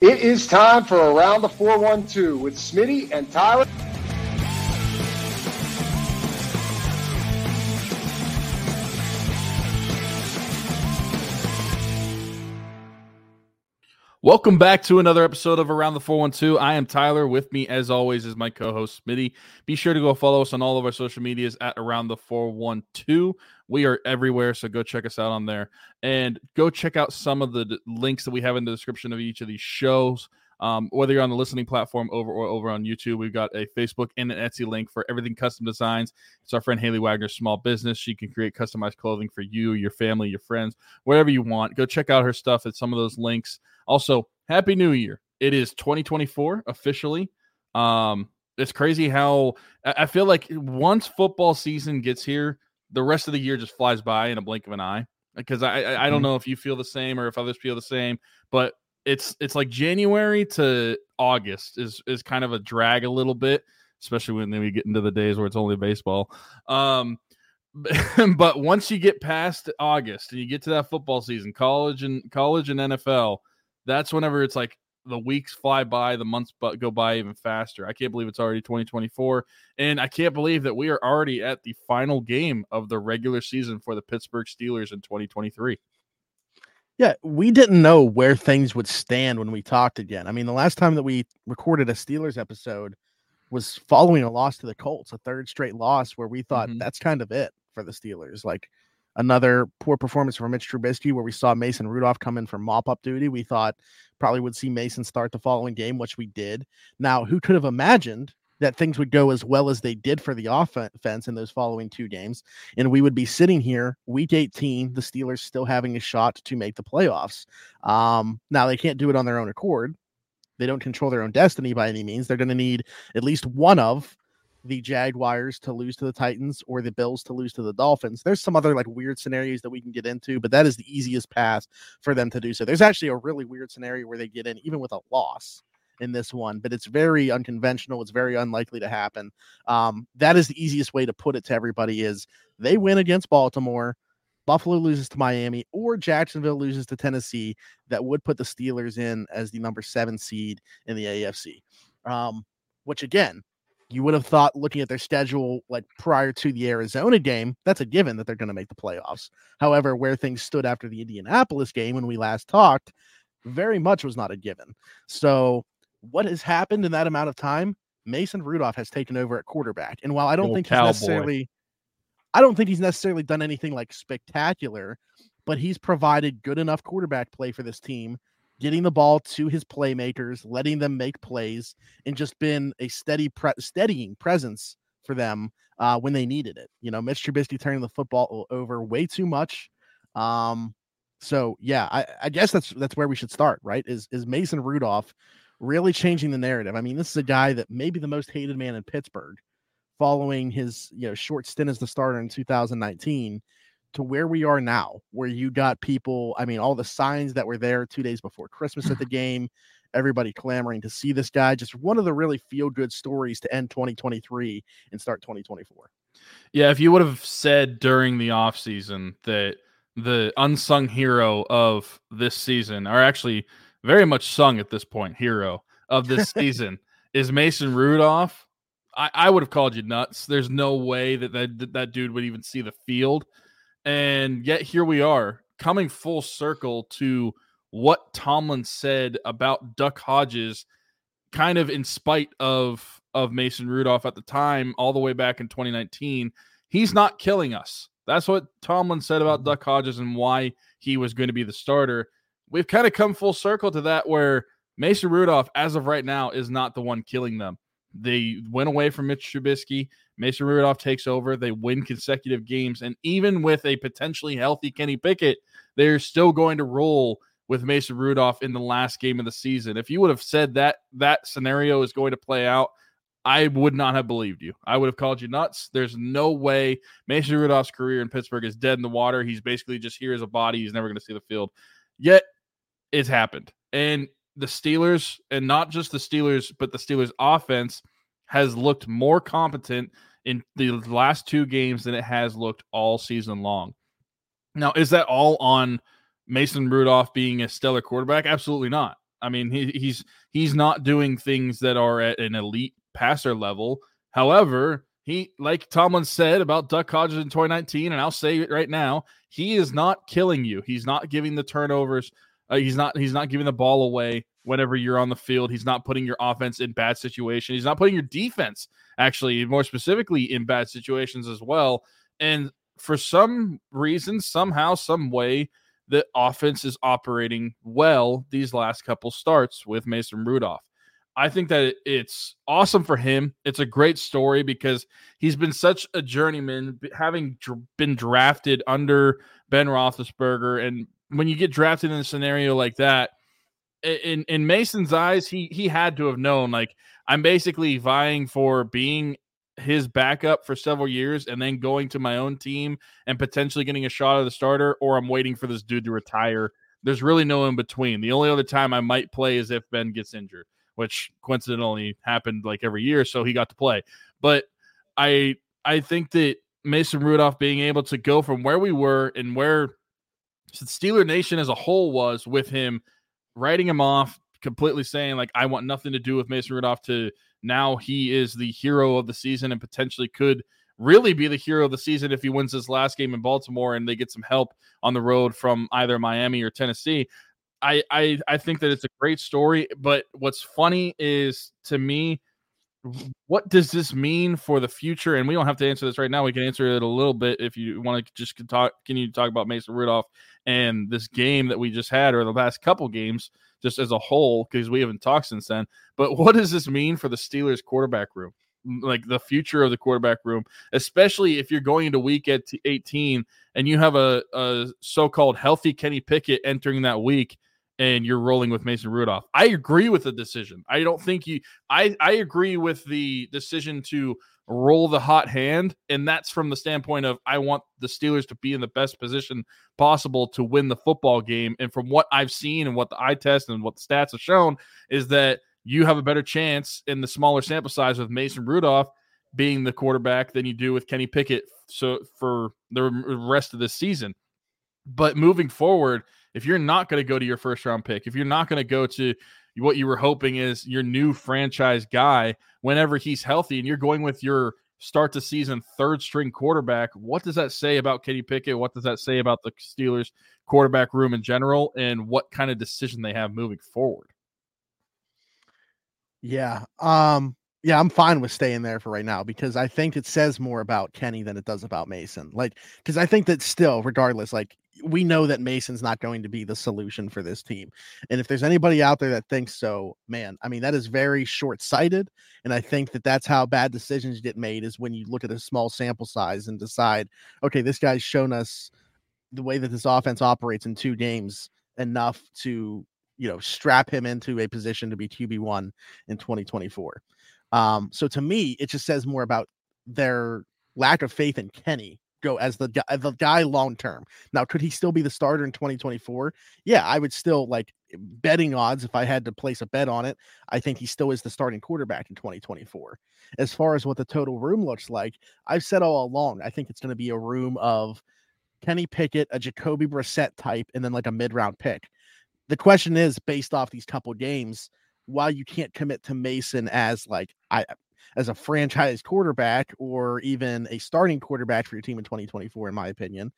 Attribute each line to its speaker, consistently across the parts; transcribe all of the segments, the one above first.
Speaker 1: It is time for Around the 412 with Smitty and Tyler.
Speaker 2: Welcome back to another episode of Around the 412. I am Tyler. With me, as always, is my co host, Smitty. Be sure to go follow us on all of our social medias at Around the 412. We are everywhere, so go check us out on there and go check out some of the links that we have in the description of each of these shows. Um, whether you're on the listening platform over or over on YouTube, we've got a Facebook and an Etsy link for everything custom designs. It's our friend Haley Wagner's small business. She can create customized clothing for you, your family, your friends, wherever you want. Go check out her stuff at some of those links. Also, Happy New Year! It is 2024 officially. Um, it's crazy how I feel like once football season gets here, the rest of the year just flies by in a blink of an eye. Because I, I I don't
Speaker 3: Mhm.
Speaker 2: know if you feel the same or if others feel the same, but it's it's like January to August is is kind of a drag a little bit, especially when then we get into the days where it's only baseball. Um, but once you get past August and you get to that football season, college and college and NFL, that's whenever it's like the weeks fly by, the months bu- go by even faster. I can't believe it's already 2024, and I can't believe that we are already at the final game of the regular season for the Pittsburgh Steelers in 2023.
Speaker 3: Yeah, we didn't know where things would stand when we talked again. I mean, the last time that we recorded a Steelers episode was following a loss to the Colts, a third straight loss where we thought
Speaker 2: Mhm.
Speaker 3: that's kind of it for the Steelers. Like another poor performance from Mitch Trubisky, where we saw Mason Rudolph come in for mop up duty. We thought probably would see Mason start the following game, which we did. Now, who could have imagined that things would go as well as they did for the offense in those following two games? and we would be sitting here week 18 the steelers still having a shot to make the playoffs. Um, now they can't do it on their own accord. They don't control their own destiny by any means. They're going to need at least one of the jaguars to lose to the titans or the bills to lose to the dolphins. There's some other like weird scenarios that we can get into but that is the easiest path for them to do so. There's actually a really weird scenario where they get in even with a loss in this one but it's very unconventional it's very unlikely to happen um, that is the easiest way to put it to everybody is they win against Baltimore, Buffalo loses to Miami, or Jacksonville loses to Tennessee, that would put the Steelers in as the number seven seed in the AFC. Um, which again, you would have thought looking at their schedule like prior to the Arizona game, that's a given that they're going to make the playoffs. However, where things stood after the Indianapolis game when we last talked, very much was not a given. So, what has happened in that amount of time? Mason Rudolph has taken over at quarterback. And while I don't think
Speaker 2: cowboy.
Speaker 3: he's necessarily I don't think he's necessarily done anything like spectacular, but he's provided good enough quarterback play for this team, getting the ball to his playmakers, letting them make plays, and just been a steady, pre- steadying presence for them uh, when they needed it. You know, Mitch Trubisky turning the football over way too much. Um, so yeah, I, I guess that's that's where we should start, right? Is is Mason Rudolph really changing the narrative? I mean, this is a guy that may be the most hated man in Pittsburgh following his you know short stint as the starter in 2019 to where we are now where you got people i mean all the signs that were there two days before christmas at the game everybody clamoring to see this guy just one of the really feel good stories to end 2023 and start 2024
Speaker 2: Yeah, if you would have said during the offseason that the unsung hero of this season, or actually very much sung at this point, hero of this season is Mason Rudolph, I, I would have called you nuts. There's no way that, that that dude would even see the field. And yet here we are coming full circle to what Tomlin said about Duck Hodges, kind of in spite of of Mason Rudolph at the time, all the way back in 2019. He's not killing us. That's what Tomlin said about mm-hmm. Duck Hodges and why he was going to be the starter. We've kind of come full circle to that where Mason Rudolph, as of right now, is not the one killing them. They went away from Mitch Trubisky. Mason Rudolph takes over. They win consecutive games. And even with a potentially healthy Kenny Pickett, they're still going to roll with Mason Rudolph in the last game of the season. If you would have said that that scenario is going to play out, I would not have believed you. I would have called you nuts. There's no way Mason Rudolph's career in Pittsburgh is dead in the water. He's basically just here as a body. He's never going to see the field. Yet it's happened. And the Steelers, and not just the Steelers, but the Steelers offense has looked more competent in the last two games than it has looked all season long. Now, is that all on Mason Rudolph being a stellar quarterback? Absolutely not. I mean, he, he's he's not doing things that are at an elite passer level. However, he like Tomlin said about Duck Hodges in 2019, and I'll say it right now, he is not killing you. He's not giving the turnovers. Uh, he's not he's not giving the ball away whenever you're on the field. He's not putting your offense in bad situations. He's not putting your defense actually more specifically in bad situations as well. And for some reason, somehow, some way, the offense is operating well these last couple starts with Mason Rudolph. I think that it's awesome for him. It's a great story because he's been such a journeyman, having been drafted under Ben Roethlisberger. And when you get drafted in a scenario like that, in in Mason's eyes, he he had to have known like I'm basically vying for being his backup for several years and then going to my own team and potentially getting a shot at the starter, or I'm waiting for this dude to retire. There's really no in between. The only other time I might play is if Ben gets injured, which coincidentally happened like every year, so he got to play. But I I think that Mason Rudolph being able to go from where we were and where the Steeler Nation as a whole was with him writing him off, completely saying like I want nothing to do with Mason Rudolph to now he is the hero of the season and potentially could really be the hero of the season if he wins this last game in Baltimore and they get some help on the road from either Miami or Tennessee. I I I think that it's a great story, but what's funny is to me what does this mean for the future? And we don't have to answer this right now. We can answer it a little bit if you want to just talk. Can you talk about Mason Rudolph and this game that we just had, or the last couple games, just as a whole, because we haven't talked since then. But what does this mean for the Steelers quarterback room? Like the future of the quarterback room, especially if you're going into week at 18 and you have a, a so called healthy Kenny Pickett entering that week and you're rolling with Mason Rudolph. I agree with the decision. I don't think you I I agree with the decision to roll the hot hand and that's from the standpoint of I want the Steelers to be in the best position possible to win the football game and from what I've seen and what the eye test and what the stats have shown is that you have a better chance in the smaller sample size with Mason Rudolph being the quarterback than you do with Kenny Pickett so for the rest of the season. But moving forward, if you're not going to go to your first round pick, if you're not going to go to what you were hoping is your new franchise guy whenever he's healthy and you're going with your start to season third string quarterback, what does that say about Kenny Pickett? What does that say about the Steelers quarterback room in general and what kind of decision they have moving forward?
Speaker 3: Yeah. Um yeah, I'm fine with staying there for right now because I think it says more about Kenny than it does about Mason. Like, because I think that still, regardless, like we know that Mason's not going to be the solution for this team. And if there's anybody out there that thinks so, man, I mean, that is very short sighted. And I think that that's how bad decisions get made is when you look at a small sample size and decide, okay, this guy's shown us the way that this offense operates in two games enough to, you know, strap him into a position to be QB1 in 2024. Um, so to me, it just says more about their lack of faith in Kenny go as the guy, the guy long term. Now, could he still be the starter in 2024? Yeah, I would still like betting odds if I had to place a bet on it. I think he still is the starting quarterback in 2024. As far as what the total room looks like, I've said all along, I think it's going to be a room of Kenny Pickett, a Jacoby Brissett type, and then like a mid round pick. The question is based off these couple games, while you can't commit to Mason as like I as a franchise quarterback or even a starting quarterback for your team in 2024, in my opinion.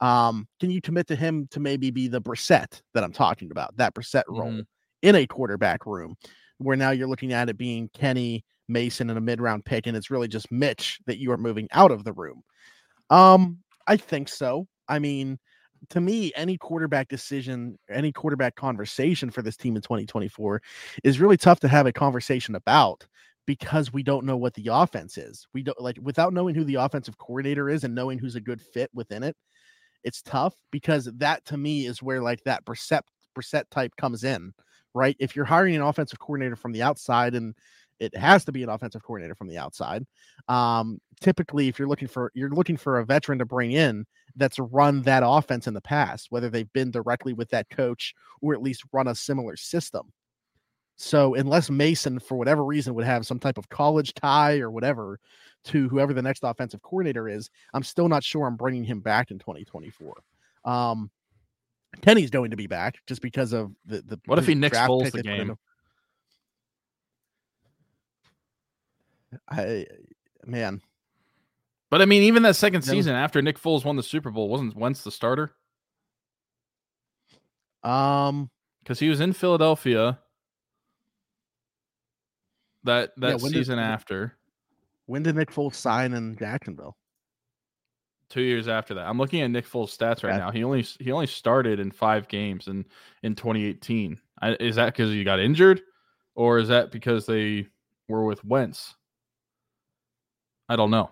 Speaker 3: Um, can you commit to him to maybe be the Brissett that I'm talking about, that Brissett role mm-hmm. in a quarterback room, where now you're looking at it being Kenny Mason and a mid round pick, and it's really just Mitch that you are moving out of the room? Um, I think so. I mean, to me, any quarterback decision, any quarterback conversation for this team in 2024 is really tough to have a conversation about because we don't know what the offense is. We don't like without knowing who the offensive coordinator is and knowing who's a good fit within it. It's tough because that to me is where like that Brissett Brissett type comes in, right? If you're hiring an offensive coordinator from the outside and it has to be an offensive coordinator from the outside. Um, typically, if you're looking for you're looking for a veteran to bring in that's run that offense in the past, whether they've been directly with that coach or at least run a similar system. So unless Mason, for whatever reason, would have some type of college tie or whatever to whoever the next offensive coordinator is, I'm still not sure I'm bringing him back in 2024. Um, Kenny's going to be back just because of the the.
Speaker 2: What if he Nick Foles the
Speaker 3: they put in
Speaker 2: game?
Speaker 3: I man,
Speaker 2: But I mean, even that second
Speaker 3: Then-
Speaker 2: season after Nick Foles won the Super Bowl, wasn't Wentz the starter?
Speaker 3: um,
Speaker 2: Because he was in Philadelphia that that
Speaker 3: did-
Speaker 2: season
Speaker 3: when-
Speaker 2: after.
Speaker 3: when did Nick Foles sign in Jacksonville?
Speaker 2: Two years after that, I'm looking at Nick Foles' stats right
Speaker 3: Okay.
Speaker 2: now. He only he only started in five games in in 2018. I, is that because he got injured, or is that because they were with Wentz? I don't know.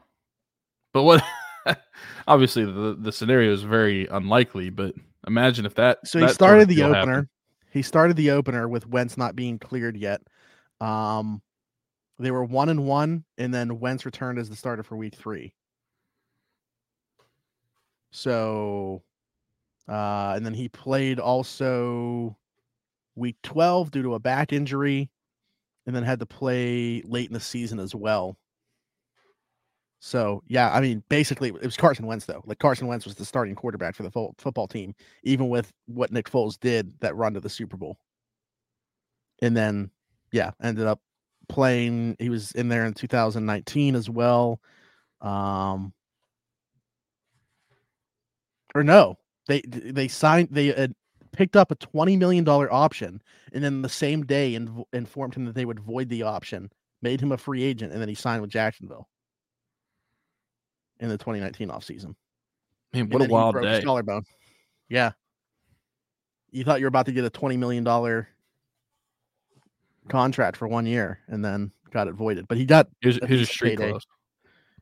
Speaker 2: But what? obviously, the the scenario is very unlikely. But imagine if that.
Speaker 3: So he
Speaker 2: that of
Speaker 3: started the opener.
Speaker 2: happened.
Speaker 3: He started the opener with Wentz not being cleared yet. Um, they were one and one, and then Wentz returned as the starter for week three. So, uh, and then he played also week 12 due to a back injury, and then had to play late in the season as well. So, yeah, I mean, basically, it was Carson Wentz, though. Like, Carson Wentz was the starting quarterback for the fo- football team, even with what Nick Foles did that run to the Super Bowl. And then, yeah, ended up playing. He was in there in 2019 as well. Um, or no, they they signed they had picked up a 20 million dollar option, and then the same day inv- informed him that they would void the option, made him a free agent, and then he signed with Jacksonville in the 2019 offseason.
Speaker 2: Man, what a wild day!
Speaker 3: Collarbone. Yeah. You thought you were about to get a twenty million dollar contract for one year, and then got it voided. But he got
Speaker 2: here's your street clothes.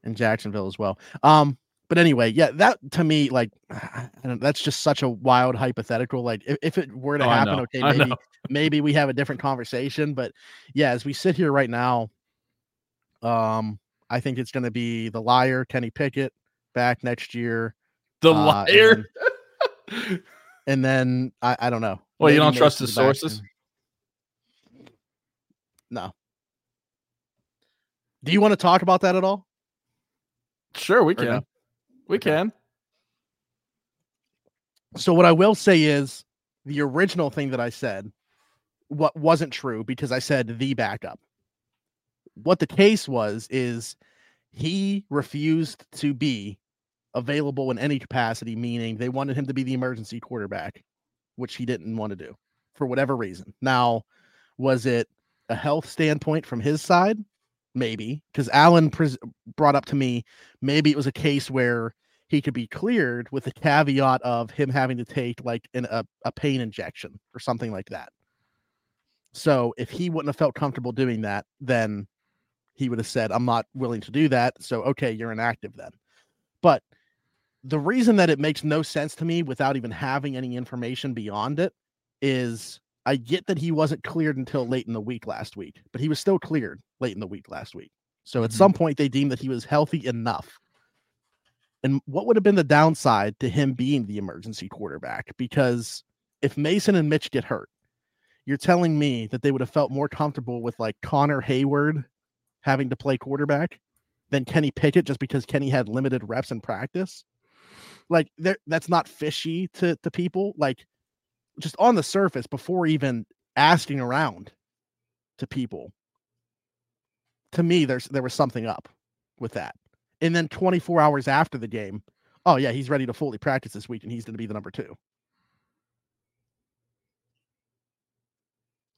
Speaker 3: in Jacksonville as well. Um, but anyway, yeah, that to me, like, that's just such a wild hypothetical. Like, if, if it were to
Speaker 2: Oh,
Speaker 3: happen, okay, maybe maybe we have a different conversation. But yeah, as we sit here right now, um, I think it's going to be the liar Kenny Pickett back next year,
Speaker 2: The
Speaker 3: uh,
Speaker 2: liar.
Speaker 3: and then I, I don't know.
Speaker 2: Well, you don't trust his
Speaker 3: back
Speaker 2: sources?
Speaker 3: and- No. Do you want to talk about that at all?
Speaker 2: sure, we
Speaker 3: Or no?
Speaker 2: can. We
Speaker 3: Okay.
Speaker 2: can.
Speaker 3: So what I will say is the original thing that I said what wasn't true because I said the backup. What the case was is he refused to be available in any capacity, meaning they wanted him to be the emergency quarterback, which he didn't want to do for whatever reason. Now, was it a health standpoint from his side? Maybe because Allen pres- brought up to me, maybe it was a case where he could be cleared with the caveat of him having to take like an, a, a pain injection or something like that. So if he wouldn't have felt comfortable doing that, then he would have said, I'm not willing to do that. So, okay, you're inactive then. But the reason that it makes no sense to me without even having any information beyond it is I get that he wasn't cleared until late in the week last week, but he was still cleared late in the week last week. So at
Speaker 2: Mhm.
Speaker 3: some point they deemed that he was healthy enough. And what would have been the downside to him being the emergency quarterback? Because if Mason and Mitch get hurt, you're telling me that they would have felt more comfortable with like Connor Heyward having to play quarterback than Kenny Pickett just because Kenny had limited reps in practice? Like that's not fishy to to people. Like just on the surface before even asking around to people. To me, there's there was something up with that. And then 24 hours after the game, oh yeah, he's ready to fully practice this week and he's going to be the number 2.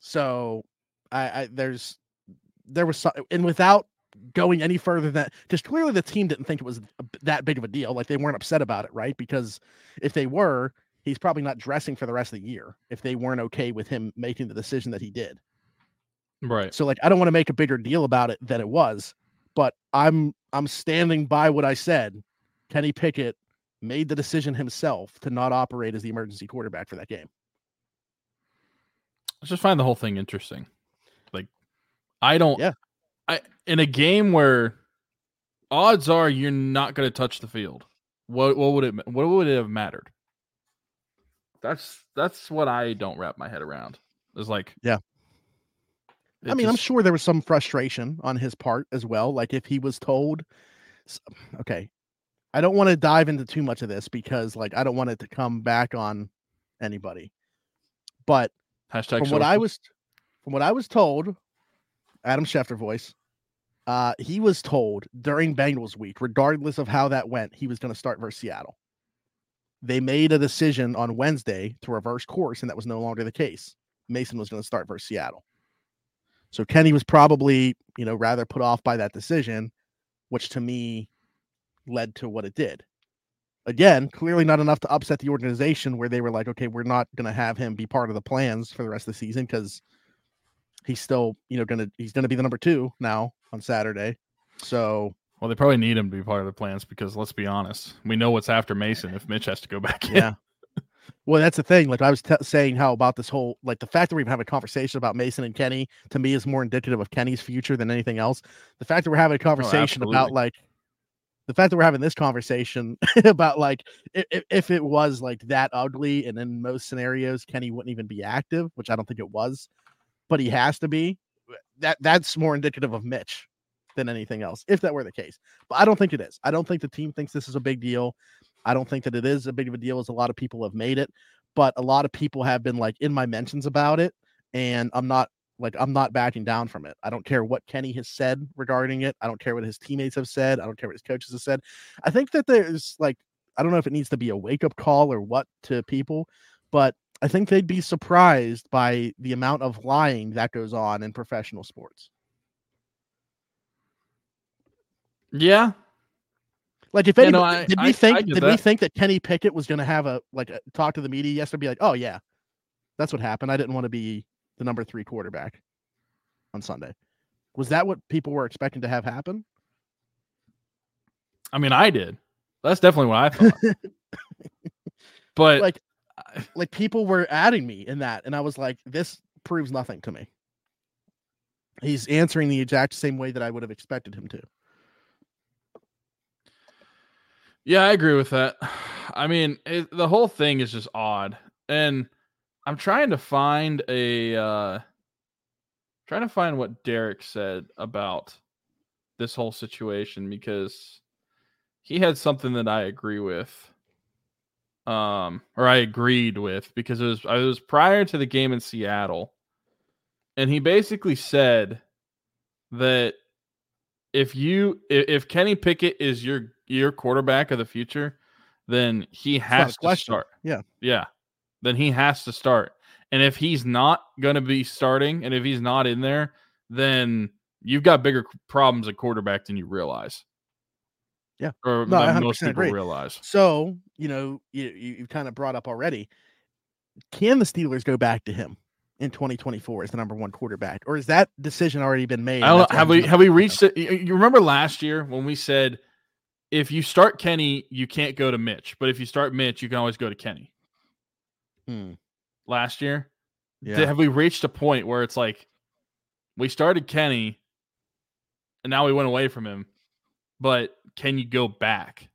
Speaker 3: So, I, I there's there was some, and without going any further than just clearly the team didn't think it was that big of a deal. Like they weren't upset about it, right? Because if they were, he's probably not dressing for the rest of the year if they weren't okay with him making the decision that he did.
Speaker 2: Right.
Speaker 3: So like I don't want to make a bigger deal about it than it was, but I'm I'm standing by what I said. Kenny Pickett made the decision himself to not operate as the emergency quarterback for that game.
Speaker 2: I just find the whole thing interesting. Like, I don't.
Speaker 3: Yeah.
Speaker 2: I in a game where odds are you're not going to touch the field. What what would it what would it have mattered? That's that's what I don't wrap my head around. It's like
Speaker 3: Yeah.
Speaker 2: it
Speaker 3: I mean, I'm sure there was some frustration on his part as well. Like if he was told, okay, I don't want to dive into too much of this because like I don't want it to come back on anybody. But
Speaker 2: Hashtag
Speaker 3: from what I was from what I was told, Adam Schefter voice, uh, he was told during Bengals week, regardless of how that went, he was going to start versus Seattle. They made a decision on Wednesday to reverse course, and that was no longer the case. Mason was going to start versus Seattle. So Kenny was probably, you know, rather put off by that decision, which to me led to what it did. Again, clearly not enough to upset the organization where they were like, okay, we're not going to have him be part of the plans for the rest of the season because he's still, you know, going to he's going to be the number 2 now on Saturday. So,
Speaker 2: Well, they probably need him to be part of the plans because let's be honest, we know what's after Mason if Mitch has to go back in.
Speaker 3: yeah. Well, that's the thing. Like I was t- saying, how about this whole like the fact that we're even having a conversation about Mason and Kenny to me is more indicative of Kenny's future than anything else. The fact that we're having a oh, conversation about like the fact that we're having this conversation about like if, if it was like that ugly, and in most scenarios Kenny wouldn't even be active, which I don't think it was, but he has to be. That that's more indicative of Mitch than anything else, if that were the case. But I don't think it is. I don't think the team thinks this is a big deal. I don't think that it is a big of a deal as a lot of people have made it, but a lot of people have been like in my mentions about it, and I'm not like I'm not backing down from it. I don't care what Kenny has said regarding it. I don't care what his teammates have said. I don't care what his coaches have said. I think that there's like I don't know if it needs to be a wake up call or what to people, but I think they'd be surprised by the amount of lying that goes on in professional sports.
Speaker 2: Yeah.
Speaker 3: Like if
Speaker 2: Yeah,
Speaker 3: anybody,
Speaker 2: no, I-
Speaker 3: did we
Speaker 2: I
Speaker 3: think
Speaker 2: get
Speaker 3: did we
Speaker 2: that.
Speaker 3: think that Kenny Pickett was going to have a like a, talk to the media yesterday? Be like, oh yeah, that's what happened. I didn't want to be the number three quarterback on Sunday. Was that what people were expecting to have happen?
Speaker 2: I mean, I did. That's definitely what I thought. but
Speaker 3: Like, like people were adding me in that, and I was like, this proves nothing to me. He's answering the exact same way that I would have expected him to.
Speaker 2: Yeah, I agree with that. I mean, it, the whole thing is just odd, and I'm trying to find a uh trying to find what Derek said about this whole situation because he had something that I agree with, um, or I agreed with because it was it was prior to the game in Seattle, and he basically said that if you if, if Kenny Pickett is your your quarterback of the future, then he has to start.
Speaker 3: Yeah.
Speaker 2: Yeah. Then he has to start. And if he's not going to be starting and if he's not in there, then you've got bigger problems at quarterback than you realize.
Speaker 3: Yeah.
Speaker 2: Or
Speaker 3: No,
Speaker 2: most
Speaker 3: 100%
Speaker 2: people
Speaker 3: agree.
Speaker 2: realize.
Speaker 3: So you know, you you, you kind of brought up already. Can the Steelers go back to him in 2024 as the number one quarterback, or has that decision already been made?
Speaker 2: I don't know.
Speaker 3: that's why
Speaker 2: Have we have we reached it? You remember last year when we said if you start Kenny, you can't go to Mitch, but if you start Mitch, you can always go to Kenny.
Speaker 3: Hmm,
Speaker 2: Last year,
Speaker 3: yeah.
Speaker 2: Did- have we reached a point where it's like we started Kenny and now we went away from him, but can you go back?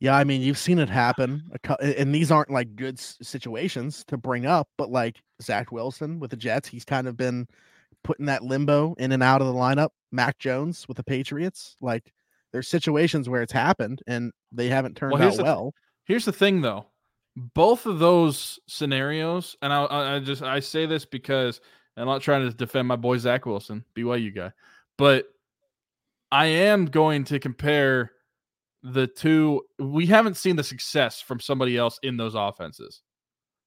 Speaker 3: Yeah, I mean, you've seen it happen, and these aren't like good situations to bring up, but like Zach Wilson with the Jets, he's kind of been put in that limbo in and out of the lineup. Mac Jones with the Patriots, like there's situations where it's happened and they haven't turned
Speaker 2: Well,
Speaker 3: out
Speaker 2: the
Speaker 3: well.
Speaker 2: Here's the thing, though. Both of those scenarios, and I, I just I say this because I'm not trying to defend my boy Zach Wilson, BYU guy, but I am going to compare the two. We haven't seen the success from somebody else in those offenses.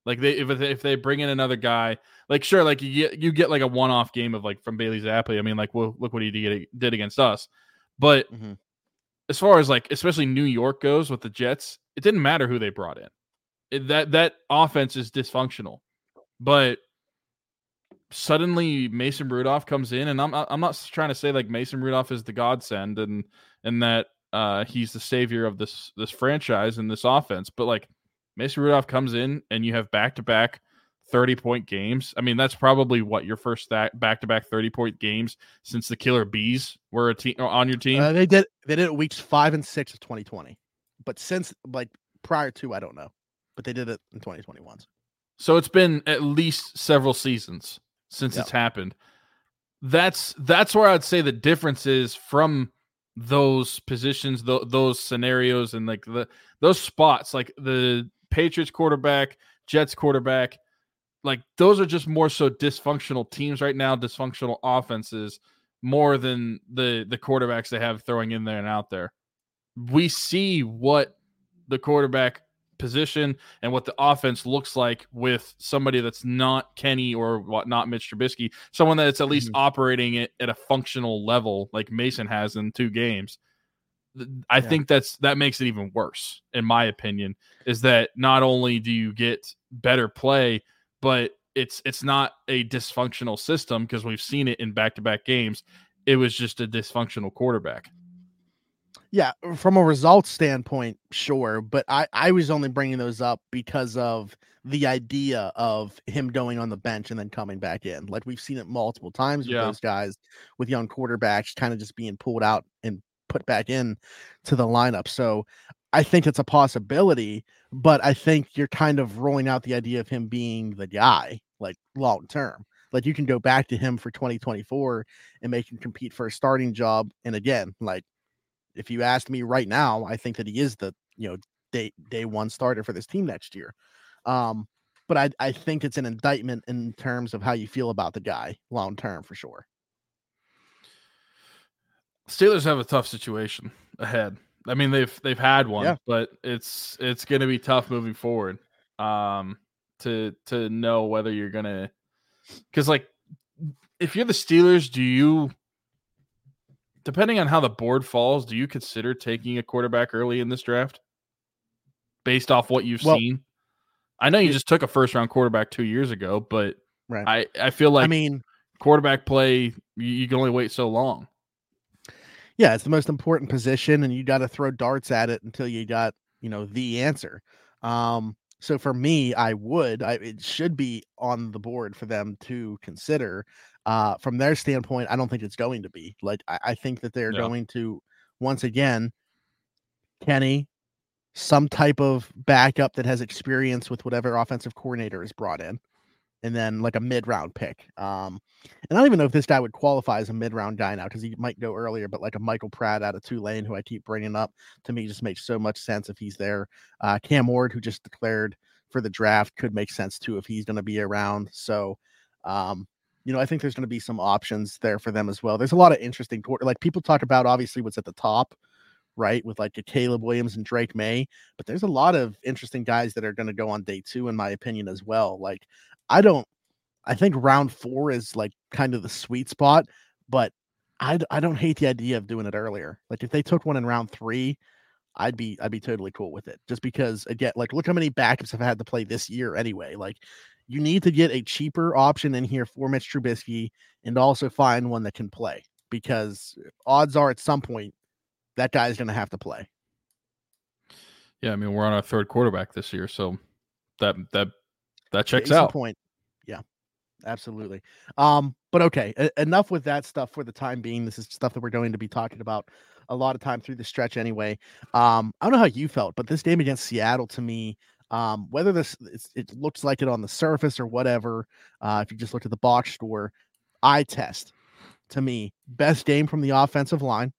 Speaker 2: Like they if they- if they bring in another guy, like sure, like you get you get like a one off game of like from Bailey Zappe. I mean, like well, look what he did did against us, but
Speaker 3: Mhm.
Speaker 2: As far as like especially New York goes with the Jets, it didn't matter who they brought in. It, that that offense is dysfunctional, but suddenly Mason Rudolph comes in, and I'm I'm not trying to say like Mason Rudolph is the godsend and and that uh, he's the savior of this this franchise and this offense, but like Mason Rudolph comes in and you have back to back. 30 point games. I mean, that's probably what your first back to back 30 point games since the Killer Bees were a team on your team.
Speaker 3: Uh, they did they did it weeks five and six of 2020, but since like prior to I don't know, but they did it in 2021.
Speaker 2: So it's been at least several seasons since
Speaker 3: Yeah.
Speaker 2: it's happened. That's that's where I'd say the difference is from those positions, th- those scenarios, and like the those spots, like the Patriots quarterback Jets quarterback. Like those are just more so dysfunctional teams right now, dysfunctional offenses more than the the quarterbacks they have throwing in there and out there. We see what the quarterback position and what the offense looks like with somebody that's not Kenny or what not Mitch Trubisky, someone that's at least mm-hmm. operating it at a functional level like Mason has in two games. I yeah. think that's that makes it even worse, in my opinion, is that not only do you get better play, but it's it's not a dysfunctional system because we've seen it in back to back games. It was just a dysfunctional quarterback.
Speaker 3: Yeah, from a results standpoint, sure, but I I was only bringing those up because of the idea of him going on the bench and then coming back in. Like we've seen it multiple times with yeah. those guys with young quarterbacks kind of just being pulled out and put back in to the lineup. So I think it's a possibility, but I think you're kind of rolling out the idea of him being the guy like long term. Like you can go back to him for 2024 and make him compete for a starting job. And again, like if you asked me right now, I think that he is the you know day day one starter for this team next year. Um, but I I think it's an indictment in terms of how you feel about the guy long term for sure.
Speaker 2: Steelers have a tough situation ahead. I mean they've they've had one, yeah. but it's it's going to be tough moving forward. Um, to to know whether you're gonna because like if you're the Steelers, do you depending on how the board falls, do you consider taking a quarterback early in this draft based off what you've well, seen? I know you just took a first round quarterback two years ago, but right. I, I feel like
Speaker 3: I mean
Speaker 2: quarterback play you, you can only wait so long.
Speaker 3: Yeah, it's the most important position, and you got to throw darts at it until you got you know the answer. Um, so for me, I would, I, it should be on the board for them to consider uh, from their standpoint, I don't think it's going to be. Like, I, I think that they're yeah. going to, once again, Kenny, some type of backup that has experience with whatever offensive coordinator is brought in, and then like a mid round pick. Um, and I don't even know if this guy would qualify as a mid round guy now because he might go earlier, but like a Michael Pratt out of Tulane, who I keep bringing up to me, just makes so much sense if he's there. Uh, Cam Ward, who just declared for the draft, could make sense too if he's going to be around. So, um, you know, I think there's going to be some options there for them as well. There's a lot of interesting, like people talk about obviously what's at the top, right? With like a Caleb Williams and Drake Maye. but there's a lot of interesting guys that are going to go on day two, in my opinion, as well. Like, I don't, I think round four is like kind of the sweet spot, but I, I don't hate the idea of doing it earlier. Like, if they took one in round three, I'd be I'd be totally cool with it. Just because again, like look how many backups have had to play this year anyway. Like you need to get a cheaper option in here for Mitch Trubisky and also find one that can play because odds are at some point that guy's going to have to play.
Speaker 2: Yeah, I mean we're on our third quarterback this year, so that that that checks out.
Speaker 3: Point, absolutely. Um, but okay, enough with that stuff for the time being. This is stuff that we're going to be talking about a lot of time through the stretch anyway. Um, I don't know how you felt, but this game against Seattle to me um, whether this it looks like it on the surface or whatever, uh, if you just look at the box score, eye test to me best game from the offensive line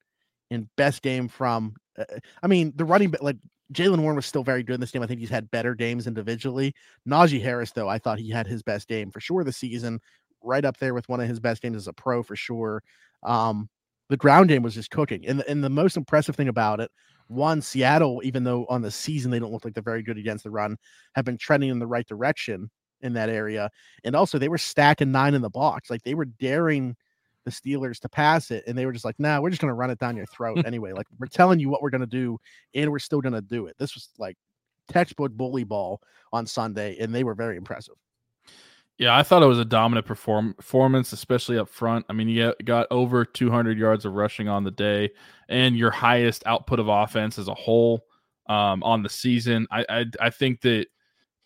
Speaker 3: and best game from. Uh, I mean, the running like Jaylen Warren was still very good in this game. I think he's had better games individually. Najee Harris, though, I thought he had his best game for sure this season, right up there with one of his best games as a pro for sure. Um, the ground game was just cooking, and and the most impressive thing about it one, Seattle, even though on the season they don't look like they're very good against the run, have been trending in the right direction in that area. And also, they were stacking nine in the box. Like they were daring the Steelers to pass it, and they were just like, "Nah, we're just going to run it down your throat anyway. Like we're telling you what we're going to do, and we're still going to do it." This was like textbook bully ball on Sunday, and they were very impressive.
Speaker 2: Yeah, I thought it was a dominant perform- performance, especially up front. I mean, you got over 200 yards of rushing on the day, and your highest output of offense as a whole um, on the season. I, I I think that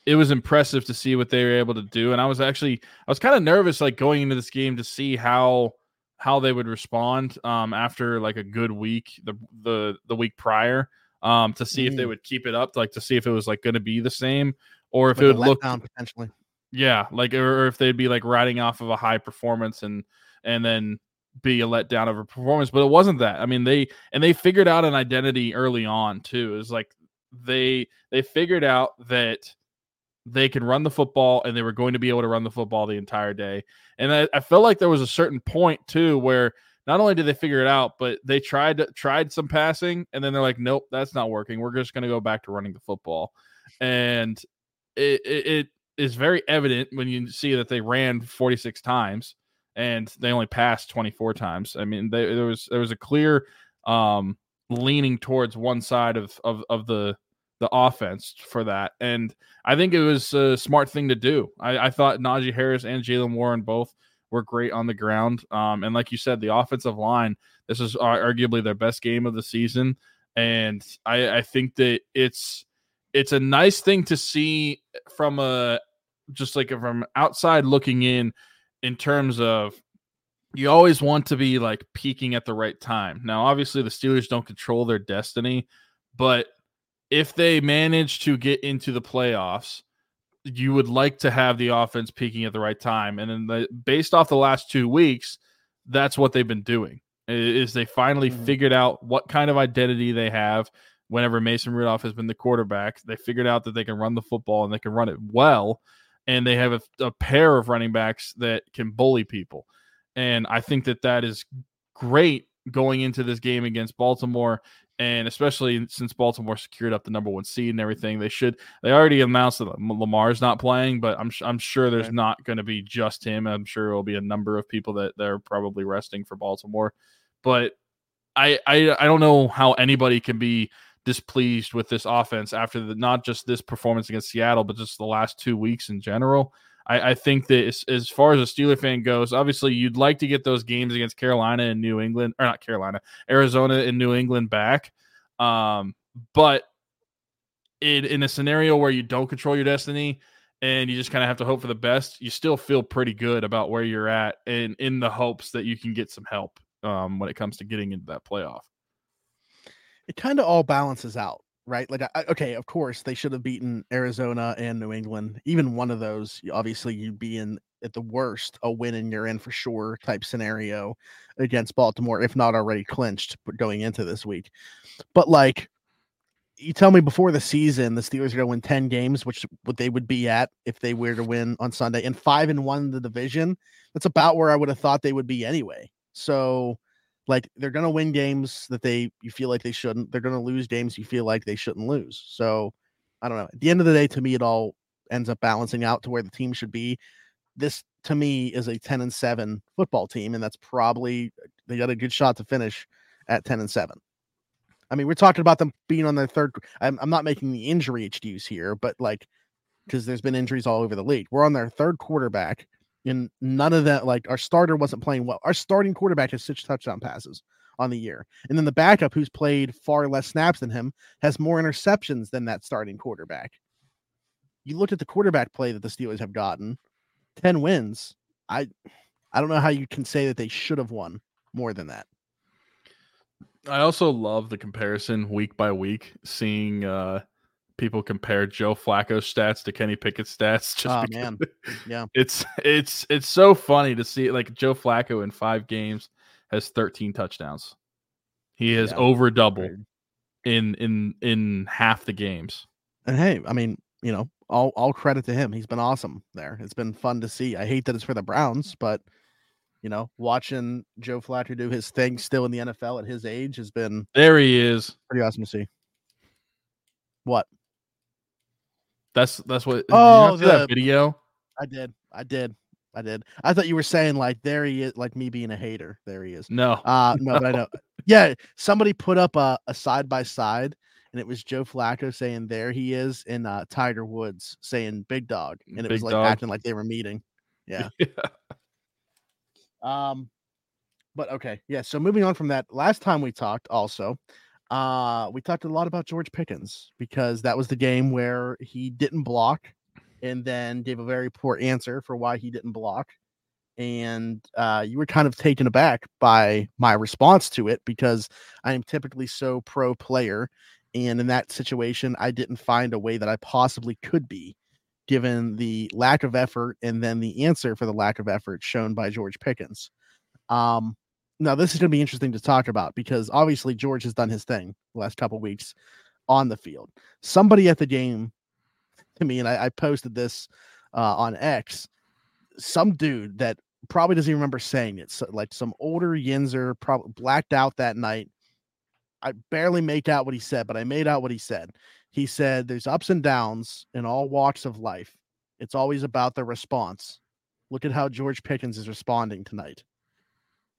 Speaker 2: it was impressive to see what they were able to do, and I was actually I was kind of nervous, like going into this game to see how how they would respond um, after like a good week the the the week prior um, to see mm. if they mm. would keep it up, like to see if it was like going to be the same or if like it would look
Speaker 3: potentially
Speaker 2: yeah, like or if they'd be like riding off of a high performance and and then be a letdown of a performance, but it wasn't that. I mean, they and they figured out an identity early on too. Is like they they figured out that they can run the football and they were going to be able to run the football the entire day. And I, I felt like there was a certain point too where not only did they figure it out, but they tried tried some passing and then they're like, nope, that's not working. We're just going to go back to running the football. And it, it, it is very evident when you see that they ran 46 times and they only passed 24 times. I mean, they, there was there was a clear um, leaning towards one side of of of the the offense for that, and I think it was a smart thing to do. I, I thought Najee Harris and Jaylen Warren both were great on the ground, um, and like you said, the offensive line. This is arguably their best game of the season, and I, I think that it's it's a nice thing to see from a just like from outside looking in in terms of you always want to be like peaking at the right time. Now, obviously, the Steelers don't control their destiny, but if they manage to get into the playoffs, you would like to have the offense peaking at the right time. And then, the, based off the last two weeks, that's what they've been doing. Is they finally mm-hmm. figured out what kind of identity they have. Whenever Mason Rudolph has been the quarterback, they figured out that they can run the football and they can run it well and they have a, a pair of running backs that can bully people. And I think that that is great going into this game against Baltimore and especially since Baltimore secured up the number one seed and everything, they should. They already announced that Lamar's not playing, but I'm I'm sure there's not going to be just him. I'm sure it'll be a number of people that they're probably resting for Baltimore. But I I I don't know how anybody can be displeased with this offense after the, not just this performance against Seattle, but just the last two weeks in general. I, I think that as, as, far as a Steeler fan goes, obviously you'd like to get those games against Carolina and New England, or not Carolina, Arizona and New England back. Um, but in, in a scenario where you don't control your destiny and you just kind of have to hope for the best, you still feel pretty good about where you're at and in the hopes that you can get some help um, when it comes to getting into that playoff
Speaker 3: it kind of all balances out, right? Like, I, okay, of course they should have beaten Arizona and New England. Even one of those, obviously, you'd be in at the worst a win and you're in for sure type scenario against Baltimore, if not already clinched going into this week. But like, you tell me before the season the Steelers are going to win 10 games, which what they would be at if they were to win on Sunday, and five and one the division. That's about where I would have thought they would be anyway. So like they're going to win games that they you feel like they shouldn't. They're going to lose games you feel like they shouldn't lose. So I don't know. At the end of the day, to me, it all ends up balancing out to where the team should be. This to me is a 10 and 7 football team, and that's probably they got a good shot to finish at 10 and 7. I mean, we're talking about them being on their third. I'm, I'm not making the injury excuse here, but like, because there's been injuries all over the league. We're on their third quarterback and none of that, like our starter wasn't playing well. Our starting quarterback has six touchdown passes on the year. And then the backup, who's played far less snaps than him, has more interceptions than that starting quarterback. You look at the quarterback play that the Steelers have gotten, 10 wins. I I don't know how you can say that they should have won more than that.
Speaker 2: I also love the comparison week by week, seeing uh people compare Joe Flacco's stats to Kenny Pickett's stats.
Speaker 3: Just oh man, yeah,
Speaker 2: it's it's it's so funny to see like Joe Flacco in five games has 13 touchdowns. He has yeah, over double in in in half the games.
Speaker 3: And hey, I mean, you know, all all credit to him. He's been awesome there. It's been fun to see. I hate that it's for the Browns, but you know, watching Joe Flacco do his thing still in the NFL at his age has been
Speaker 2: there. He is
Speaker 3: pretty awesome to see. What?
Speaker 2: That's that's what.
Speaker 3: Oh,
Speaker 2: the, that video.
Speaker 3: I did. I did. I did. I thought you were saying like there he is, like me being a hater. There he is.
Speaker 2: No.
Speaker 3: Uh no, but I know. Yeah, somebody put up a, a side by side, and it was Joe Flacco saying there he is, and uh Tiger Woods saying big dog, and it big was like dog. acting like they were meeting. Yeah. yeah. Um, but okay, yeah. So moving on from that, last time we talked, also, uh, we talked a lot about George Pickens because that was the game where he didn't block and then gave a very poor answer for why he didn't block. And uh, you were kind of taken aback by my response to it because I am typically so pro player. And in that situation, I didn't find a way that I possibly could be given the lack of effort and then the answer for the lack of effort shown by George Pickens. Um, now this is going to be interesting to talk about because obviously George has done his thing the last couple weeks on the field. Somebody at the game to me, and I, I posted this uh, on X. Some dude that probably doesn't even remember saying it. So, like some older Yinzer, probably blacked out that night. I barely make out what he said, but I made out what he said. He said, There's ups and downs in all walks of life. It's always about the response. Look at how George Pickens is responding tonight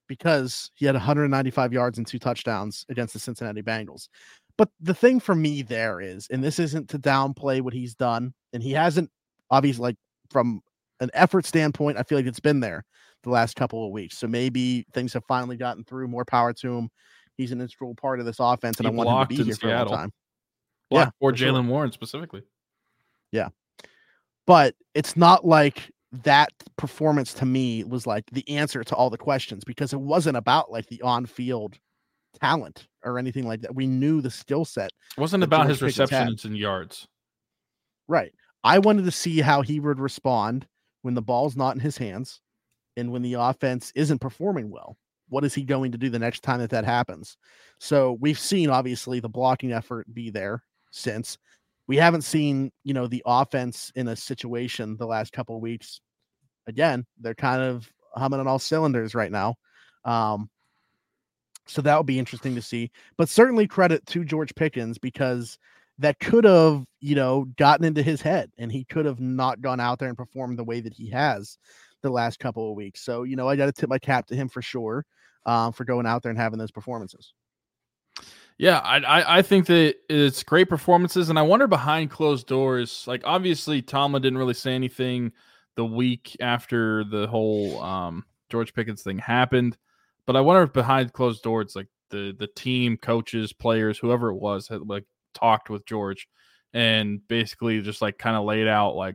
Speaker 3: because he had 195 yards and two touchdowns against the Cincinnati Bengals. But the thing for me there is, and this isn't to downplay what he's done, and he hasn't obviously like from an effort standpoint, I feel like it's been there the last couple of weeks. So maybe things have finally gotten through. More power to him. He's an integral part of this offense, and
Speaker 2: He
Speaker 3: I want him to be here for a long time.
Speaker 2: Blocked
Speaker 3: Yeah,
Speaker 2: for
Speaker 3: for sure.
Speaker 2: Jaylen Warren specifically.
Speaker 3: Yeah, but it's not like that performance to me was like the answer to all the questions because it wasn't about like the on-field talent or anything like that. We knew the skill set
Speaker 2: It wasn't about
Speaker 3: George
Speaker 2: his
Speaker 3: Pickens had.
Speaker 2: receptions and yards.
Speaker 3: Right. I wanted to see how he would respond when the ball's not in his hands and when the offense isn't performing well. What is he going to do the next time that that happens? So we've seen obviously the blocking effort be there since. We haven't seen, you know, the offense in a situation the last couple of weeks. Again, they're kind of humming on all cylinders right now. Um, so that would be interesting to see. But certainly credit to George Pickens because that could have, you know, gotten into his head and he could have not gone out there and performed the way that he has the last couple of weeks. So, you know, I got to tip my cap to him for sure um, for going out there and having those performances.
Speaker 2: Yeah, I, I I think that it's great performances, and I wonder behind closed doors. Like obviously, Tomlin didn't really say anything the week after the whole um, George Pickens thing happened, but I wonder if behind closed doors, like the the team, coaches, players, whoever it was, had like talked with George and basically just like kind of laid out like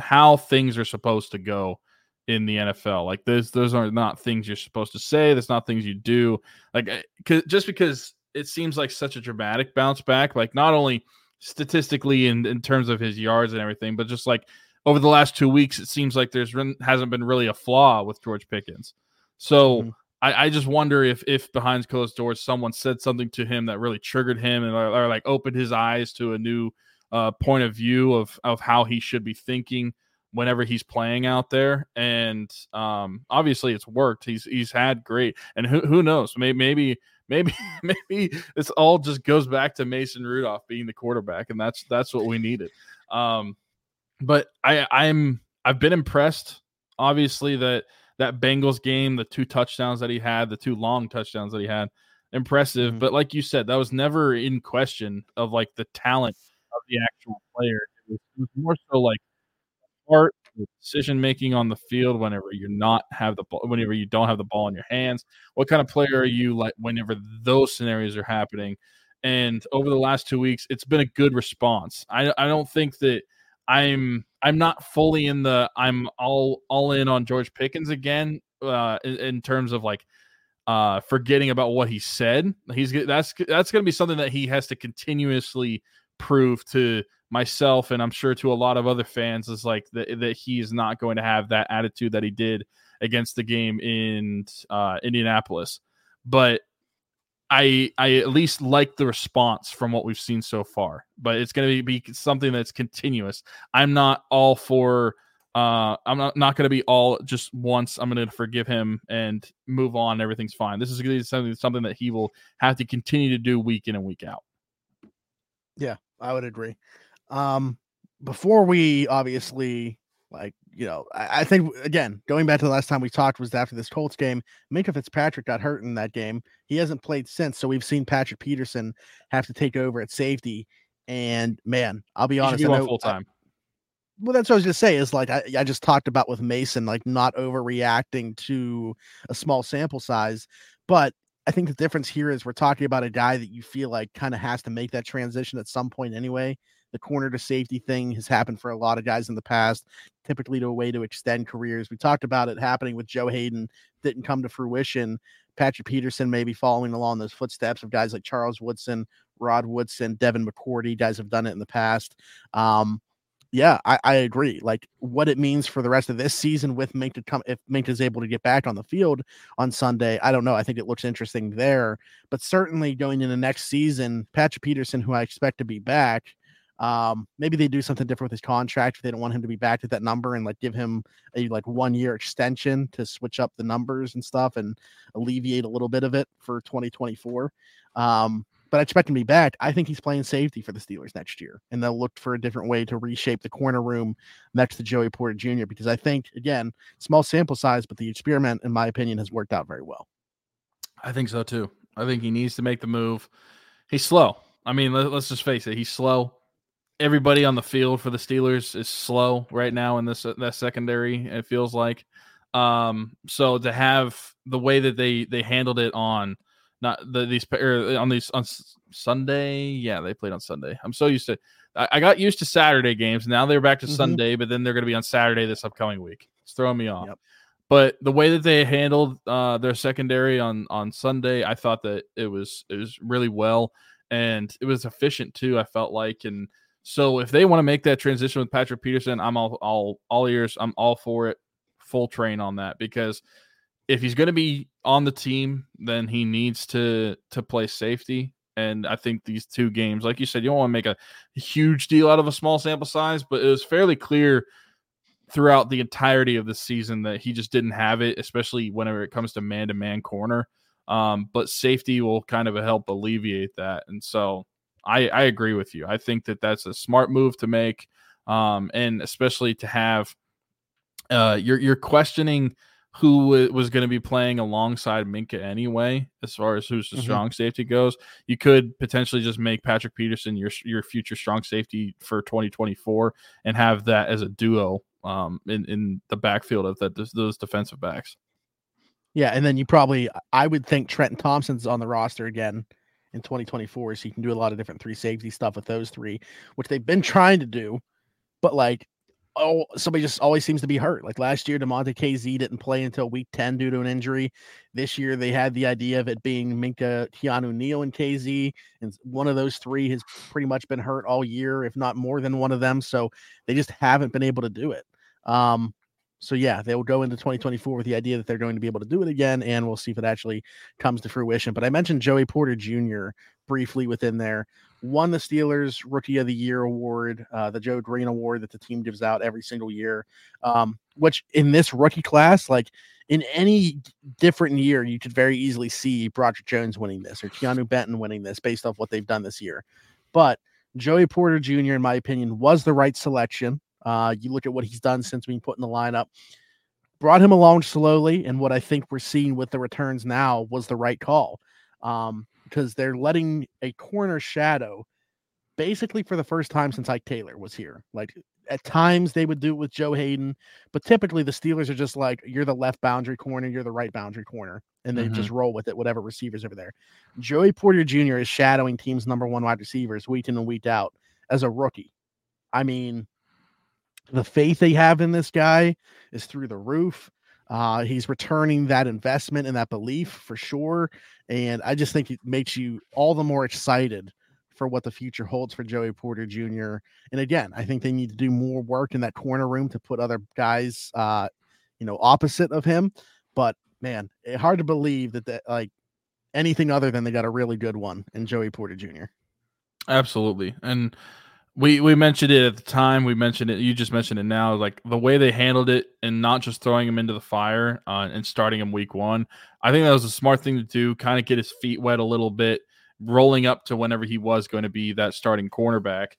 Speaker 2: how things are supposed to go in the NFL. Like those those are not things you're supposed to say. That's not things you do. Like eh, just because it seems like such a dramatic bounce back, like not only statistically in in terms of his yards and everything, but just like over the last two weeks, it seems like there's hasn't been really a flaw with George Pickens. So.
Speaker 3: Mhm.
Speaker 2: I, I just wonder if if behind closed doors someone said something to him that really triggered him and or, or, like opened his eyes to a new uh, point of view of of how he should be thinking whenever he's playing out there. And um, obviously, it's worked. He's he's had great. And who who knows? Maybe maybe maybe maybe this all just goes back to Mason Rudolph being the quarterback, and that's that's what we needed. Um, but I I'm I've been impressed. Obviously that that Bengals game, the two touchdowns that he had, the two long touchdowns that he had, impressive.
Speaker 3: Mhm.
Speaker 2: But like you said, that was never in question of like the talent of the actual player. It was, it was more so like part decision making on the field whenever you're not have the ball, whenever you don't have the ball in your hands. What kind of player are you like whenever those scenarios are happening? And over the last two weeks, it's been a good response. I I don't think that I'm I'm not fully in the I'm all all in on George Pickens again uh in, in terms of like uh forgetting about what he said. He's that's that's going to be something that he has to continuously prove to myself and I'm sure to a lot of other fans is like that that he is not going to have that attitude that he did against the game in uh Indianapolis. But I I at least like the response from what we've seen so far, but it's going to be, be something that's continuous. I'm not all for. Uh, I'm not, not going to be all just once. I'm going to forgive him and move on. Everything's fine. This is going to be something something that he will have to continue to do week in and week out.
Speaker 3: Yeah, I would agree. Um, before we obviously like, you know, I, I think again, going back to the last time we talked was after this Colts game. Minkah Fitzpatrick got hurt in that game. He hasn't played since, so we've seen Patrick Peterson have to take over at safety. And man, I'll be
Speaker 2: He
Speaker 3: honest,
Speaker 2: be
Speaker 3: I
Speaker 2: going
Speaker 3: know-
Speaker 2: full time.
Speaker 3: well, that's what I was gonna say. Is like I, I just talked about with Mason, like not overreacting to a small sample size. But I think the difference here is we're talking about a guy that you feel like kind of has to make that transition at some point anyway. The corner to safety thing has happened for a lot of guys in the past, typically to a way to extend careers. We talked about it happening with Joe Haden, didn't come to fruition. Patrick Peterson maybe following along those footsteps of guys like Charles Woodson, Rod Woodson, Devin McCourty. Guys have done it in the past. Um, yeah, I, I agree. Like what it means for the rest of this season with Mink to come if Mink is able to get back on the field on Sunday. I don't know. I think it looks interesting there, but certainly going into next season, Patrick Peterson, who I expect to be back, Um, maybe they do something different with his contract if they don't want him to be back at that number and like give him a like one year extension to switch up the numbers and stuff and alleviate a little bit of it for 2024. Um, but I expect him to be back. I think he's playing safety for the Steelers next year, and they'll look for a different way to reshape the corner room next to Joey Porter Jr. Because I think, again, small sample size, but the experiment, in my opinion, has worked out very well.
Speaker 2: I think so too. I think he needs to make the move. He's slow. I mean, let, us just face it. He's slow. Everybody on the field for the Steelers is slow right now in this that secondary. It feels like. Um, so to have the way that they they handled it on not the these or on these on Sunday, yeah, they played on Sunday. I'm so used to. I, I got used to Saturday games. Now they're back to mm-hmm. Sunday, but then they're going to be on Saturday this upcoming week. It's throwing me off. Yep. But the way that they handled uh, their secondary on on Sunday, I thought that it was it was really well and it was efficient too. I felt like, and so if they want to make that transition with Patrick Peterson, I'm all all all ears. I'm all for it, full train on that because if he's going to be on the team, then he needs to to play safety. And I think these two games, like you said, you don't want to make a huge deal out of a small sample size, but it was fairly clear throughout the entirety of the season that he just didn't have it, especially whenever it comes to man to man corner. Um, but safety will kind of help alleviate that. And so I, I agree with you. I think that that's a smart move to make. Um, and especially to have uh, you're, you're questioning who was going to be playing alongside Minkah anyway, as far as who's the mm-hmm. strong safety goes. You could potentially just make Patrick Peterson your your future strong safety for 2024 and have that as a duo um, in in the backfield of that those defensive backs.
Speaker 3: Yeah, and then you probably I would think Trenton Thompson's on the roster again in 2024, so you can do a lot of different three safety stuff with those three, which they've been trying to do, but like oh somebody just always seems to be hurt. Like last year, Damontae Kazee didn't play until week 10 due to an injury. This year they had the idea of it being Minkah Keanu Neal, and KZ, and one of those three has pretty much been hurt all year, if not more than one of them. So they just haven't been able to do it. Um, so yeah, they will go into 2024 with the idea that they're going to be able to do it again, and we'll see if it actually comes to fruition. But I mentioned Joey Porter Jr. briefly within there. Won the Steelers Rookie of the Year award, uh, the Joe Greene Award that the team gives out every single year. Um, which in this rookie class, like in any different year, you could very easily see Broderick Jones winning this or Keanu Benton winning this based off what they've done this year. But Joey Porter Jr., in my opinion, was the right selection. Uh, you look at what he's done since being put in the lineup, brought him along slowly, and what I think we're seeing with the returns now was the right call. Um, because they're letting a corner shadow basically for the first time since Ike Taylor was here. Like at times they would do it with Joe Haden, but typically the Steelers are just like, you're the left boundary corner, you're the right boundary corner, and they mm-hmm. just roll with it, whatever receivers over there. Joey Porter Jr. is shadowing teams' number one wide receivers week in and week out as a rookie. I mean, the faith they have in this guy is through the roof. Uh, he's returning that investment and that belief for sure. And I just think it makes you all the more excited for what the future holds for Joey Porter Jr. And again, I think they need to do more work in that corner room to put other guys, uh, you know, opposite of him. But man, it, eh, hard to believe that that like anything other than they got a really good one in Joey Porter Jr.
Speaker 2: Absolutely, and we we mentioned it at the time. We mentioned it. You just mentioned it now. Like the way they handled it, and not just throwing him into the fire uh, and starting him week one. I think that was a smart thing to do. Kind of get his feet wet a little bit, rolling up to whenever he was going to be that starting cornerback.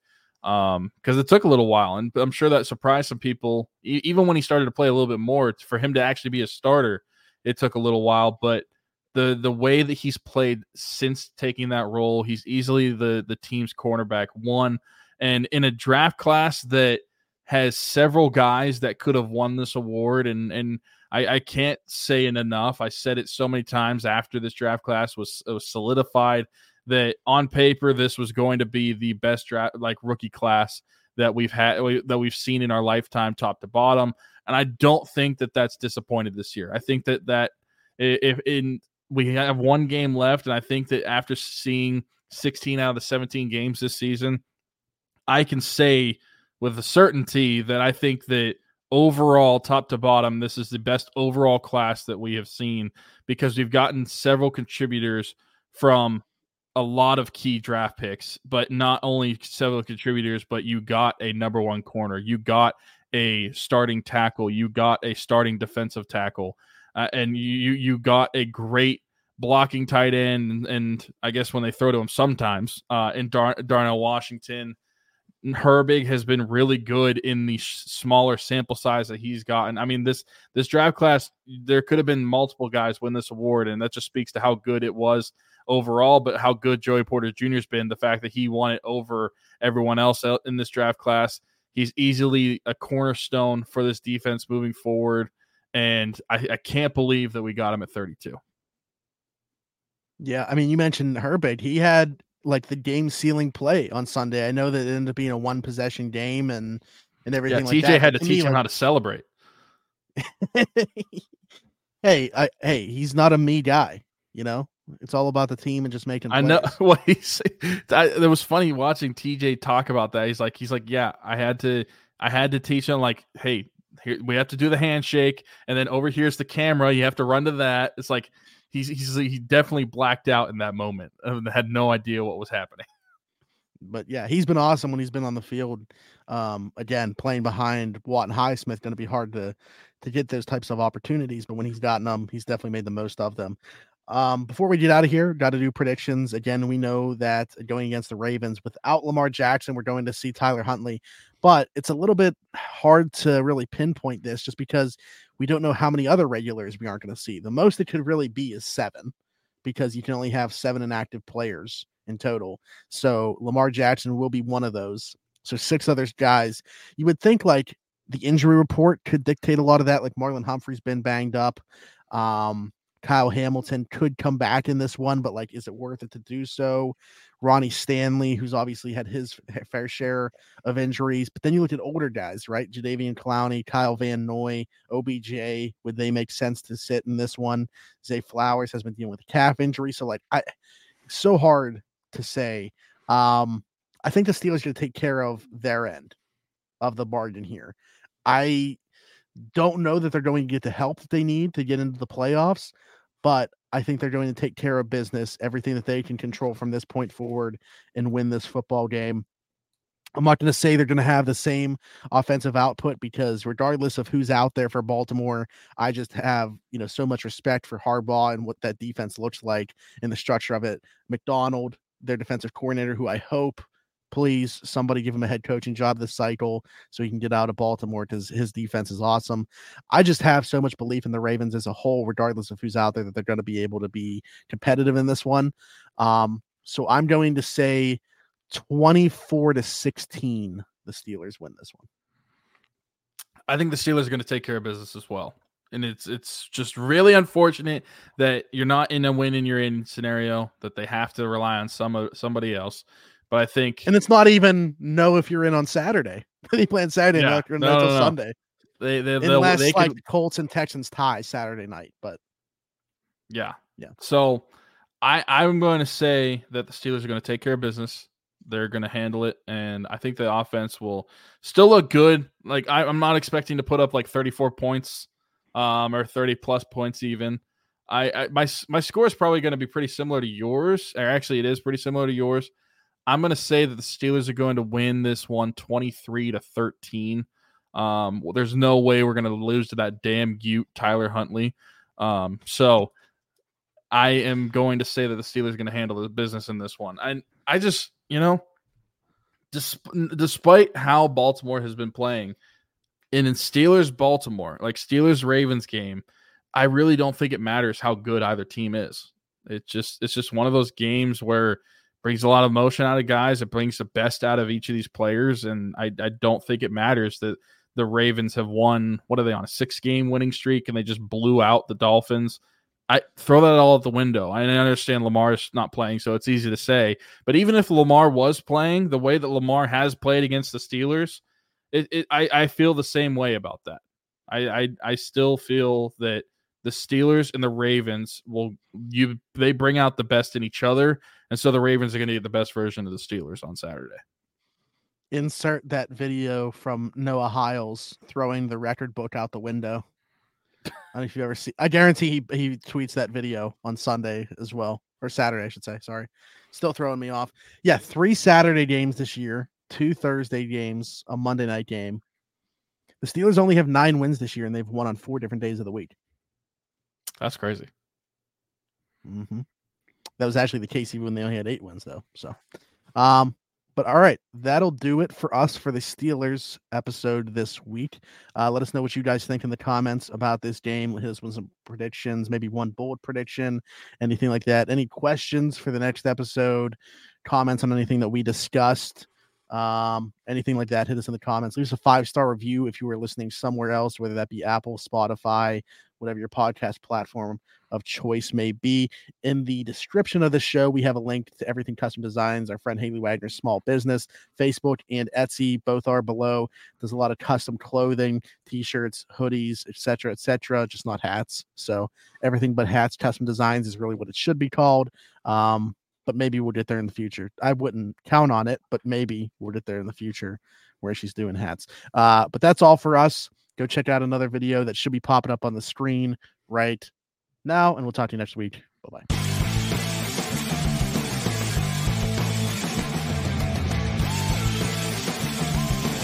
Speaker 2: Um, because it took a little while, and I'm sure that surprised some people. E- even when he started to play a little bit more, for him to actually be a starter, it took a little while. But the the way that he's played since taking that role, he's easily the the team's cornerback one and in a draft class that has several guys that could have won this award and and I, I can't say it enough. I said it so many times after this draft class was, was solidified that on paper this was going to be the best draft like rookie class that we've had that we've seen in our lifetime top to bottom and I don't think that that's disappointed this year. I think that that if in we have one game left and I think that after seeing 16 out of the 17 games this season I can say with a certainty that I think that overall, top to bottom, this is the best overall class that we have seen because we've gotten several contributors from a lot of key draft picks, but not only several contributors, but you got a number one corner, you got a starting tackle, you got a starting defensive tackle, uh, and you you got a great blocking tight end, and, and, I guess when they throw to him sometimes uh, in Dar- Darnell Washington. Herbig has been really good in the sh- smaller sample size that he's gotten. I mean, this this draft class, there could have been multiple guys win this award, and that just speaks to how good it was overall, but how good Joey Porter Jr. has been. The fact that he won it over everyone else in this draft class. He's easily a cornerstone for this defense moving forward, and I, I can't believe that we got him at 32.
Speaker 3: Yeah, I mean, you mentioned Herbig. He had like the game sealing play on Sunday. I know that it ended up being a one possession game and and everything.
Speaker 2: Yeah,
Speaker 3: like
Speaker 2: TJ
Speaker 3: that.
Speaker 2: had to
Speaker 3: to
Speaker 2: teach
Speaker 3: me,
Speaker 2: him
Speaker 3: like,
Speaker 2: how to celebrate.
Speaker 3: hey, I hey, he's not a me guy. You know, it's all about the team and just making.
Speaker 2: I know
Speaker 3: what
Speaker 2: what he's. It was funny watching TJ talk about that. He's like, he's like, yeah, I had to, I had to teach him like, hey, here we have to do the handshake, and then over here's the camera. You have to run to that. It's like he's he's he definitely blacked out in that moment and had no idea what was happening.
Speaker 3: But yeah, he's been awesome when he's been on the field. Um, again, playing behind Watt and Highsmith going to be hard to to get those types of opportunities. But when he's gotten them, he's definitely made the most of them. Um, before we get out of here, got to do predictions. Again, we know that going against the Ravens without Lamar Jackson, we're going to see Tyler Huntley, but it's a little bit hard to really pinpoint this just because we don't know how many other regulars we aren't going to see. The most it could really be is seven because you can only have seven inactive players in total. So Lamar Jackson will be one of those. So six other guys. You would think like the injury report could dictate a lot of that. Like Marlon Humphrey's been banged up. Um, Kyle Hamilton could come back in this one, but like, is it worth it to do so? Ronnie Stanley, who's obviously had his fair share of injuries, but then you look at older guys, right? Jadeveon Clowney, Kyle Van Noy, OBJ. Would they make sense to sit in this one? Zay Flowers has been dealing with a calf injury, so like, I so hard to say. Um, I think the Steelers to take care of their end of the bargain here. I don't know that they're going to get the help that they need to get into the playoffs, but I think they're going to take care of business, everything that they can control from this point forward and win this football game. I'm not going to say they're going to have the same offensive output because regardless of who's out there for Baltimore, I just have, you know, so much respect for Harbaugh and what that defense looks like and the structure of it. Macdonald, their defensive coordinator, who I hope please somebody give him a head coaching job this cycle so he can get out of Baltimore because his defense is awesome. I just have so much belief in the Ravens as a whole, regardless of who's out there, that they're going to be able to be competitive in this one. Um, so I'm going to say 24 to 16, the Steelers win this one.
Speaker 2: I think the Steelers are going to take care of business as well. And it's it's just really unfortunate that you're not in a win in your in scenario that they have to rely on some somebody else. But I think
Speaker 3: And it's not even know if you're in on Saturday. they play on Saturday
Speaker 2: Yeah.
Speaker 3: night or
Speaker 2: No,
Speaker 3: not
Speaker 2: no, no.
Speaker 3: Sunday.
Speaker 2: they they
Speaker 3: Unless
Speaker 2: they
Speaker 3: like
Speaker 2: can
Speaker 3: Colts and Texans tie Saturday night. But
Speaker 2: Yeah.
Speaker 3: Yeah.
Speaker 2: So I I'm going to say that the Steelers are going to take care of business. They're going to handle it, and I think the offense will still look good. Like I, I'm not expecting to put up like 34 points, um, or 30 plus points even. I, I my my score is probably going to be pretty similar to yours. Or actually, it is pretty similar to yours. I'm going to say that the Steelers are going to win this one 23 to 13. Um, well, there's no way we're going to lose to that damn Ute Tyler Huntley. Um, so I am going to say that the Steelers are going to handle the business in this one. And I just, you know, despite how Baltimore has been playing, and in Steelers Baltimore, like Steelers Ravens game, I really don't think it matters how good either team is. It just it's just one of those games where brings a lot of emotion out of guys. It brings the best out of each of these players, and I, I don't think it matters that the Ravens have won. What are they on a six game winning streak, and they just blew out the Dolphins. I throw that all out the window. I understand Lamar's not playing, so it's easy to say. But even if Lamar was playing, the way that Lamar has played against the Steelers, it, it I, I feel the same way about that. I, I I still feel that the Steelers and the Ravens will you they bring out the best in each other, and so the Ravens are going to get the best version of the Steelers on Saturday.
Speaker 3: insert that video from Noah Hiles throwing the record book out the window. I don't know if you ever see. I guarantee he he tweets that video on Sunday as well. or Saturday, I should say. Sorry, still throwing me off. Yeah, three Saturday games this year, two Thursday games, a Monday night game. The Steelers only have nine wins this year, and they've won on four different days of the week.
Speaker 2: That's crazy.
Speaker 3: Mm-hmm. That was actually the case even when they only had eight wins, though. So, um, but all right, that'll do it for us for the Steelers episode this week. Uh, let us know what you guys think in the comments about this game. Hit us with some predictions, maybe one bold prediction, anything like that. Any questions for the next episode? Comments on anything that we discussed? um, anything like that, hit us in the comments. Leave us a five star review if you were listening somewhere else, whether that be Apple, Spotify, whatever your podcast platform of choice may be. In the description of the show, we have a link to everything custom designs. Our friend Haley Wagner's small business, Facebook and Etsy, both are below. There's a lot of custom clothing, t-shirts, hoodies, etc., etc., just not hats. So everything but hats, custom designs is really what it should be called. Um, but maybe we'll get there in the future. I wouldn't count on it, but maybe we'll get there in the future where she's doing hats. Uh, but that's all for us. Go check out another video that should be popping up on the screen right now, and we'll talk to you next week. Bye bye.